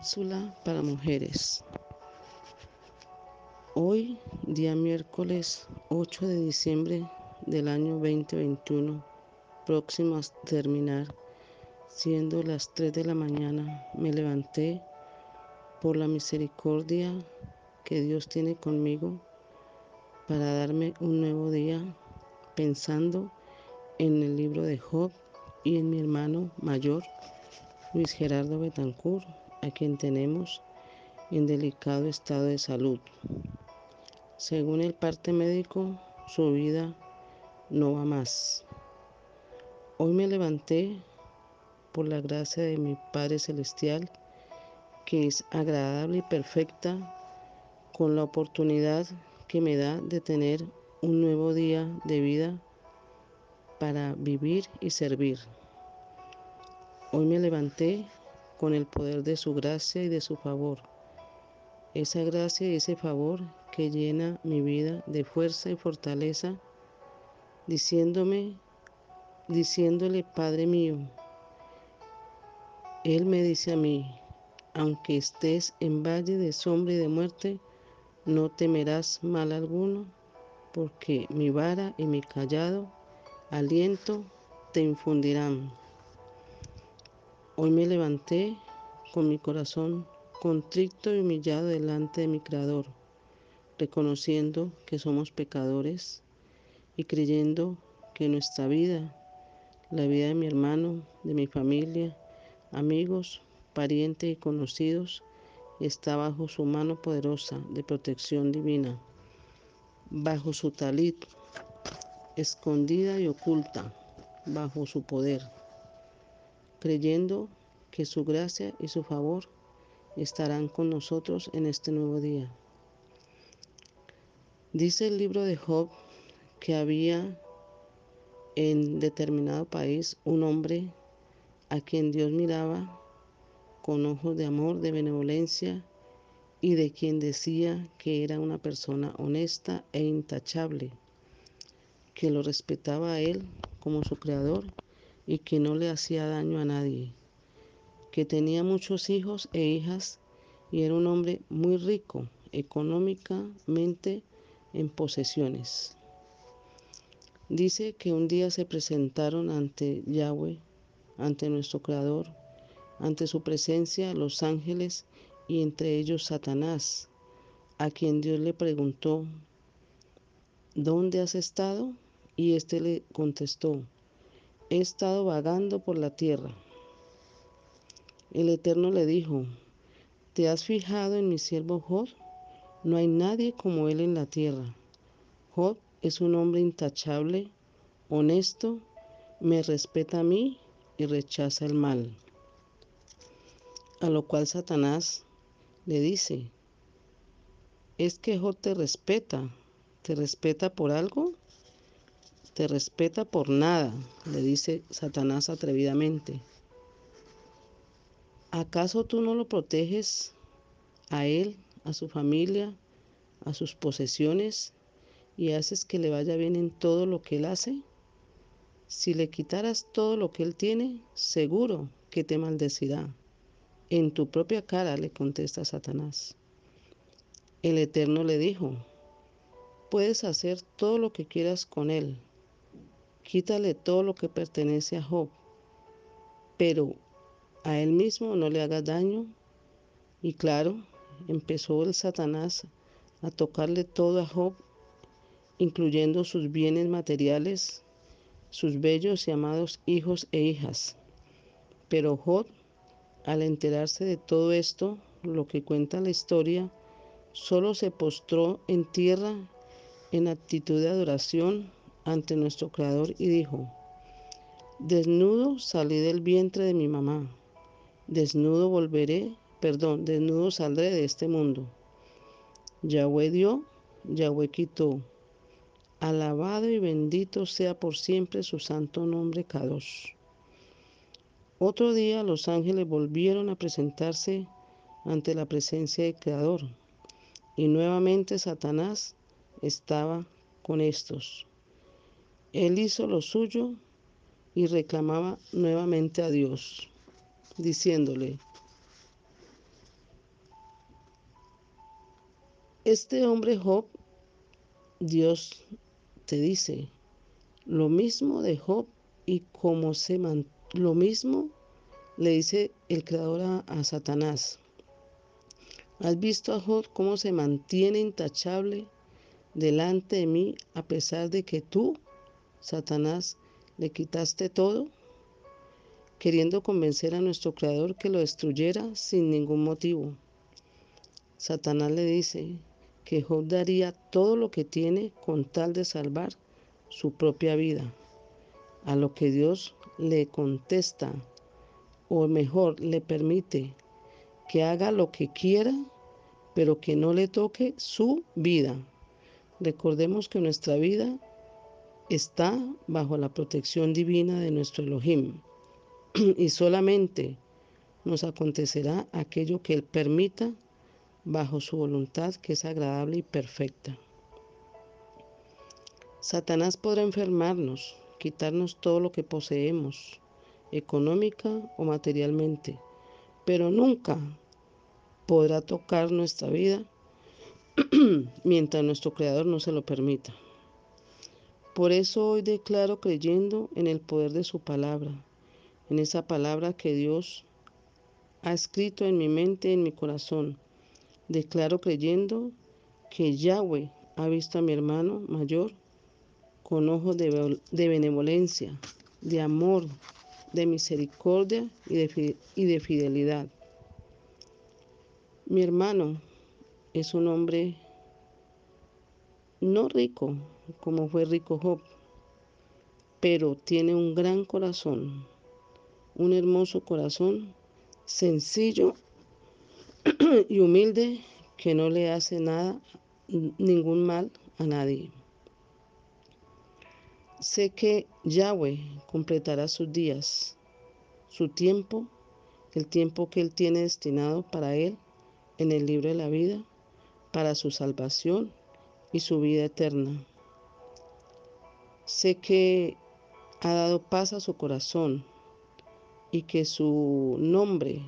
Cápsula para mujeres. Hoy, día miércoles 8 de diciembre del año 2021, próximo a terminar, siendo las 3 de la mañana, me levanté por la misericordia que Dios tiene conmigo para darme un nuevo día, pensando en el libro de Job y en mi hermano mayor, Luis Gerardo Betancourt a quien tenemos en delicado estado de salud. Según el parte médico, su vida no va más. Hoy me levanté por la gracia de mi Padre Celestial, que es agradable y perfecta, con la oportunidad que me da de tener un nuevo día de vida para vivir y servir. Hoy me levanté con el poder de su gracia y de su favor. Esa gracia y ese favor que llena mi vida de fuerza y fortaleza, diciéndome, diciéndole, Padre mío, Él me dice a mí, aunque estés en valle de sombra y de muerte, no temerás mal alguno, porque mi vara y mi callado aliento te infundirán. Hoy me levanté con mi corazón contrito y humillado delante de mi Creador, reconociendo que somos pecadores y creyendo que nuestra vida, la vida de mi hermano, de mi familia, amigos, parientes y conocidos, está bajo su mano poderosa de protección divina, bajo su talit, escondida y oculta, bajo su poder creyendo que su gracia y su favor estarán con nosotros en este nuevo día. Dice el libro de Job que había en determinado país un hombre a quien Dios miraba con ojos de amor, de benevolencia y de quien decía que era una persona honesta e intachable, que lo respetaba a él como su creador y que no le hacía daño a nadie, que tenía muchos hijos e hijas y era un hombre muy rico económicamente en posesiones. Dice que un día se presentaron ante Yahweh, ante nuestro Creador, ante su presencia los ángeles y entre ellos Satanás, a quien Dios le preguntó, ¿dónde has estado? Y éste le contestó, he estado vagando por la tierra. El Eterno le dijo, ¿te has fijado en mi siervo Job? No hay nadie como él en la tierra. Job es un hombre intachable, honesto, me respeta a mí y rechaza el mal. A lo cual Satanás le dice, ¿es que Job te respeta? ¿Te respeta por algo? Te respeta por nada, le dice Satanás atrevidamente. ¿Acaso tú no lo proteges a él, a su familia, a sus posesiones y haces que le vaya bien en todo lo que él hace? Si le quitaras todo lo que él tiene, seguro que te maldecirá. En tu propia cara le contesta Satanás. El Eterno le dijo, puedes hacer todo lo que quieras con él, Quítale todo lo que pertenece a Job, pero a él mismo no le haga daño. Y claro, empezó el Satanás a tocarle todo a Job, incluyendo sus bienes materiales, sus bellos y amados hijos e hijas. Pero Job, al enterarse de todo esto, lo que cuenta la historia, solo se postró en tierra en actitud de adoración ante nuestro Creador y dijo, Desnudo salí del vientre de mi mamá, desnudo volveré, perdón, desnudo saldré de este mundo. Yahweh dio, Yahweh quitó. Alabado y bendito sea por siempre su santo nombre Kadosh. Otro día los ángeles volvieron a presentarse ante la presencia del Creador y nuevamente Satanás estaba con estos. Él hizo lo suyo y reclamaba nuevamente a Dios, diciéndole, este hombre Job, Dios te dice, lo mismo de Job y cómo se man, lo mismo le dice el creador a Satanás. ¿Has visto a Job cómo se mantiene intachable delante de mí a pesar de que tú Satanás, le quitaste todo? queriendo convencer a nuestro Creador que lo destruyera sin ningún motivo. Satanás le dice que Job daría todo lo que tiene con tal de salvar su propia vida, a lo que Dios le contesta, o mejor, le permite que haga lo que quiera, pero que no le toque su vida. Recordemos que nuestra vida está bajo la protección divina de nuestro Elohim y solamente nos acontecerá aquello que Él permita bajo su voluntad que es agradable y perfecta. Satanás podrá enfermarnos, quitarnos todo lo que poseemos, económica o materialmente, pero nunca podrá tocar nuestra vida mientras nuestro Creador no se lo permita. Por eso hoy declaro creyendo en el poder de su palabra en esa palabra que Dios ha escrito en mi mente, en mi corazón. Declaro creyendo que Yahweh ha visto a mi hermano mayor con ojos de, benevolencia, de amor, de misericordia y de, y de fidelidad. Mi hermano es un hombre no rico como fue rico Job, pero tiene un gran corazón un hermoso corazón, sencillo y humilde, que no le hace nada, ningún mal a nadie. Sé que Yahweh completará sus días, su tiempo, el tiempo que Él tiene destinado para Él en el libro de la vida, para su salvación y su vida eterna. Sé que ha dado paz a su corazón y que su nombre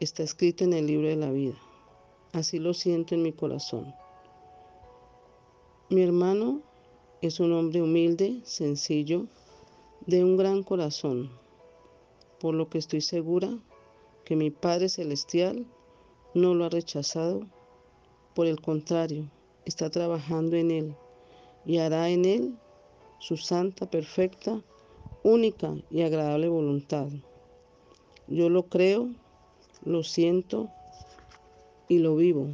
está escrito en el libro de la vida. Así lo siento en mi corazón. Mi hermano es un hombre humilde, sencillo, de un gran corazón, por lo que estoy segura que mi Padre Celestial no lo ha rechazado, por el contrario, está trabajando en él y hará en él su santa, perfecta única y agradable voluntad. Yo lo creo, lo siento y lo vivo,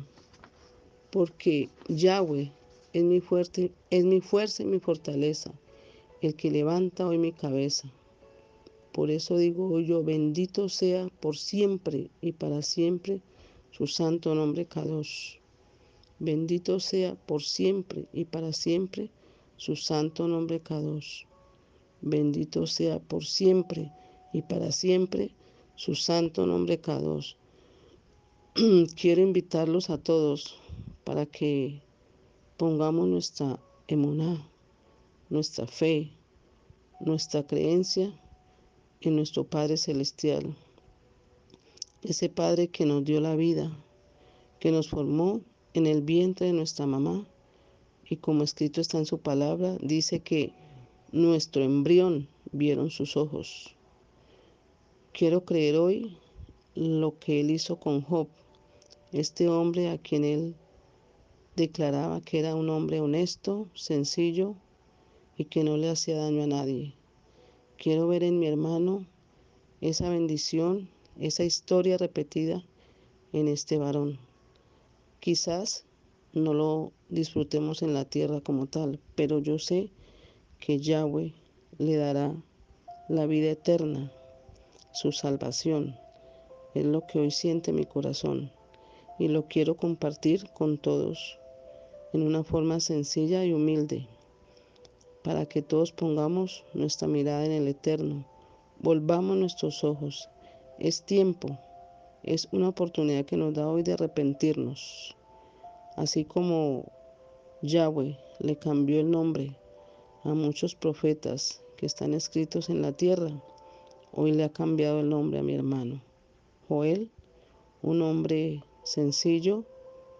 porque Yahweh es mi, fuerte, es mi fuerza y mi fortaleza, el que levanta hoy mi cabeza. Por eso digo hoy yo, bendito sea por siempre y para siempre su santo nombre Kadosh. Bendito sea por siempre y para siempre su santo nombre Kadosh. Bendito sea por siempre y para siempre su santo nombre Kadosh. Quiero invitarlos a todos para que pongamos nuestra emuná, nuestra fe, nuestra creencia en nuestro Padre Celestial. Ese Padre que nos dio la vida, que nos formó en el vientre de nuestra mamá y como escrito está en su palabra, dice que nuestro embrión vieron sus ojos. Quiero creer hoy lo que él hizo con Job, este hombre a quien él declaraba que era un hombre honesto, sencillo y que no le hacía daño a nadie. Quiero ver en mi hermano esa bendición, esa historia repetida en este varón. Quizás no lo disfrutemos en la tierra como tal, pero yo sé que Yahweh le dará la vida eterna, su salvación. Es lo que hoy siente mi corazón y lo quiero compartir con todos en una forma sencilla y humilde, para que todos pongamos nuestra mirada en el eterno, volvamos nuestros ojos. Es tiempo, es una oportunidad que nos da hoy de arrepentirnos, así como Yahweh le cambió el nombre a muchos profetas que están escritos en la tierra. Hoy le ha cambiado el nombre a mi hermano. Joel, un hombre sencillo,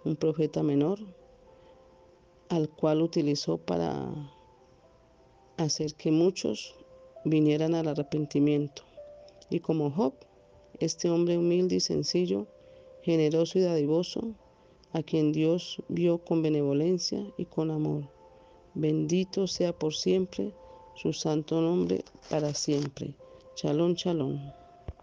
un profeta menor, al cual utilizó para hacer que muchos vinieran al arrepentimiento. Y como Job, este hombre humilde y sencillo, generoso y dadivoso, a quien Dios vio con benevolencia y con amor. Bendito sea por siempre su santo nombre para siempre. Chalón, chalón.